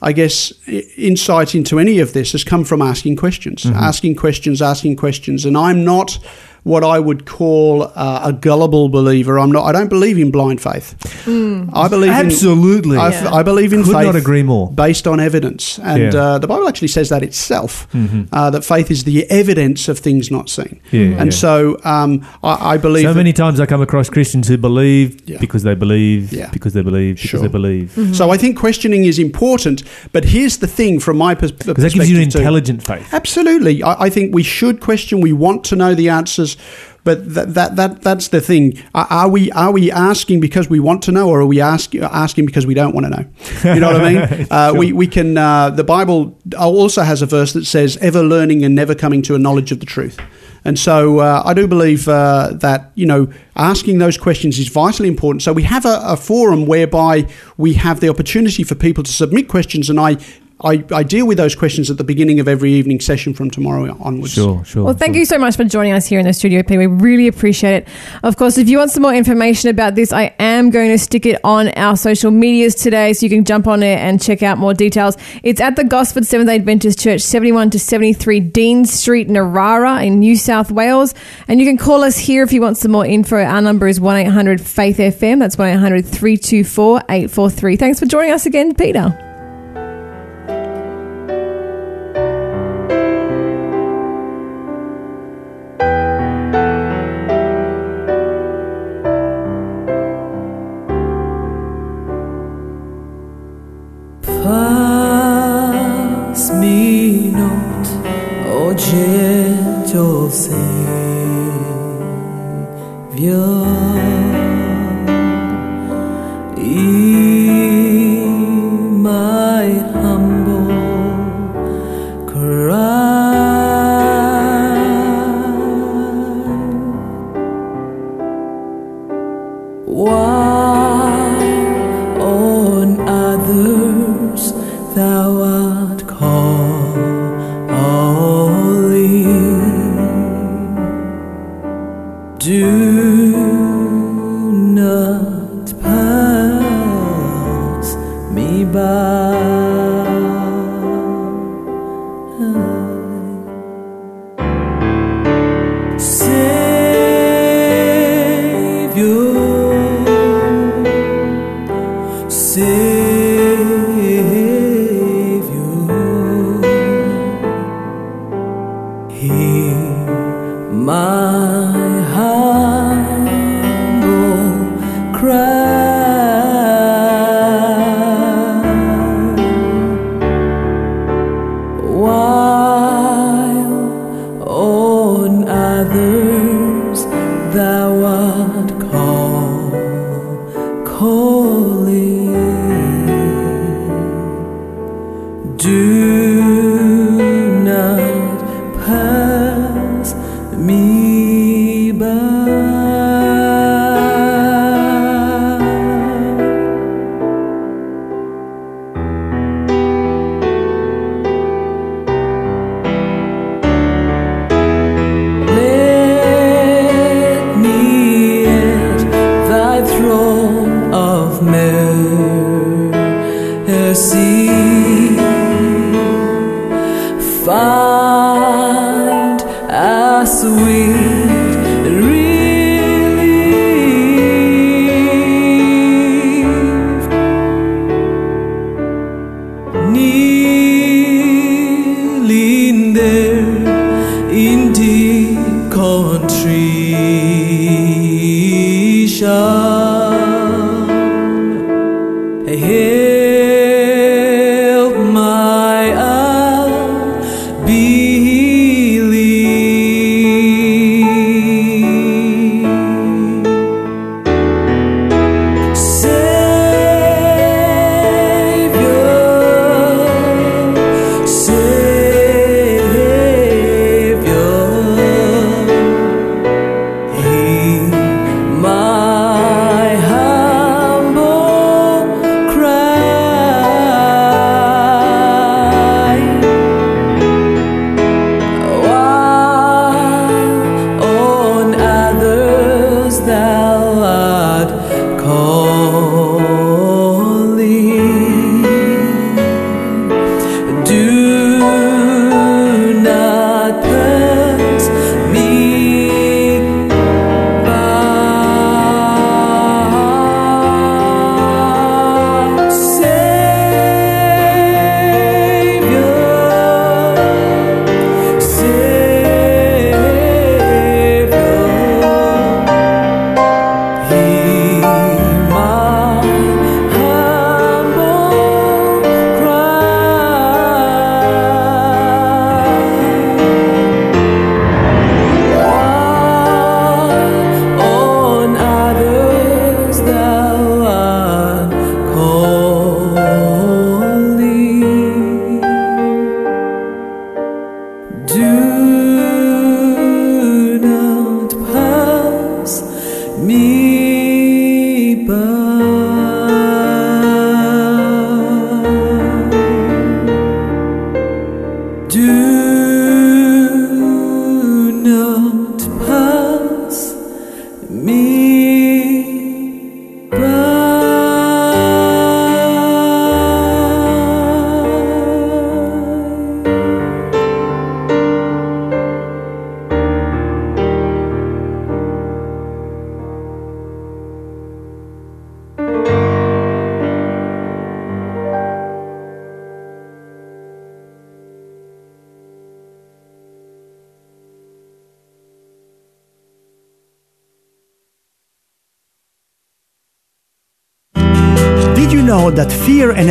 I guess insight into any of this has come from asking questions, Mm-hmm. asking questions, asking questions, and I'm not what I would call uh, a gullible believer. I'm not. I don't believe in blind faith. I believe Absolutely. In, I, Yeah. I believe in Could faith. not agree more. Based on evidence, and Yeah. Mm-hmm. uh, the Bible actually says that itself. Uh, that faith is the evidence of things not seen. Yeah, and yeah. so um, I, I believe. So that- many times I come across Christians who believe Yeah. because they believe, Yeah. because they believe, because Sure. they believe. So I think questioning is important. But here's the thing, from my pers- perspective, Because that gives you an too. intelligent faith. Absolutely, I, I think we should question. We want to know the answers, but that that, that that's the thing. Are, we are we asking because we want to know, or are we ask, asking because we don't want to know? You know what I mean? Uh, We we can. Uh, the Bible also has a verse that says, "Ever learning and never coming to a knowledge of the truth." And so uh, I do believe uh, that you know asking those questions is vitally important. So we have a, a forum whereby we have the opportunity for people to submit questions, and I. I, I deal with those questions at the beginning of every evening session from tomorrow onwards. Sure, sure. Well, thank sure. you so much for joining us here in the studio, P. We really appreciate it. Of course, if you want some more information about this, I am going to stick it on our social medias today, so you can jump on there and check out more details. It's at the Gosford Seventh Day Adventist Church, 71 to 73 Dean Street, Narara in New South Wales. And you can call us here if you want some more info. Our number is 1 800 Faith FM. That's 1 800 324 843. Thanks for joining us again, Peter. do.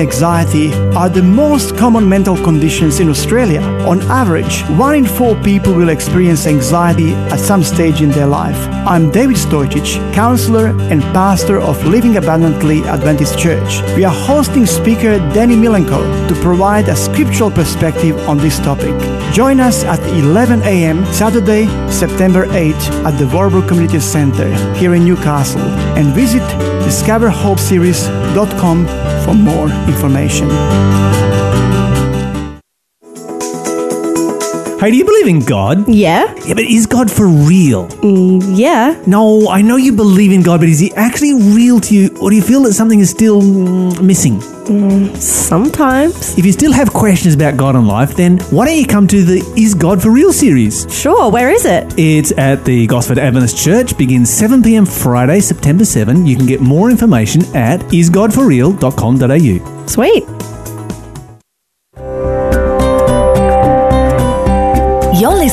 Anxiety are the most common mental conditions in Australia? On average, one in four people will experience anxiety at some stage in their life. I'm David Stojcic, counselor and pastor of Living Abundantly Adventist Church. We are hosting speaker Danny Milenko to provide a scriptural perspective on this topic. Join us at 11 a.m. Saturday, September 8 at the Warabrook Community Center here in Newcastle and visit discoverhopeseries.com for more information. Hey, do you believe in God? Yeah. Yeah, but is God for real? Yeah. No, I know you believe in God, but is He actually real to you, or do you feel that something is still mm, missing? Sometimes. If you still have questions about God and life, then why don't you come to the Is God for Real series? Sure. Where is it? It's at the Gosford Adventist Church, begins 7 pm Friday, September 7. You can get more information at isgodforreal.com.au. Sweet.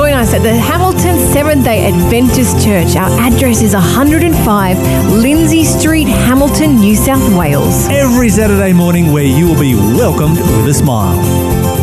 join us at the Hamilton Seventh day Adventist Church. Our address is 105 Lindsay Street, Hamilton, New South Wales. Every Saturday morning, where you will be welcomed with a smile.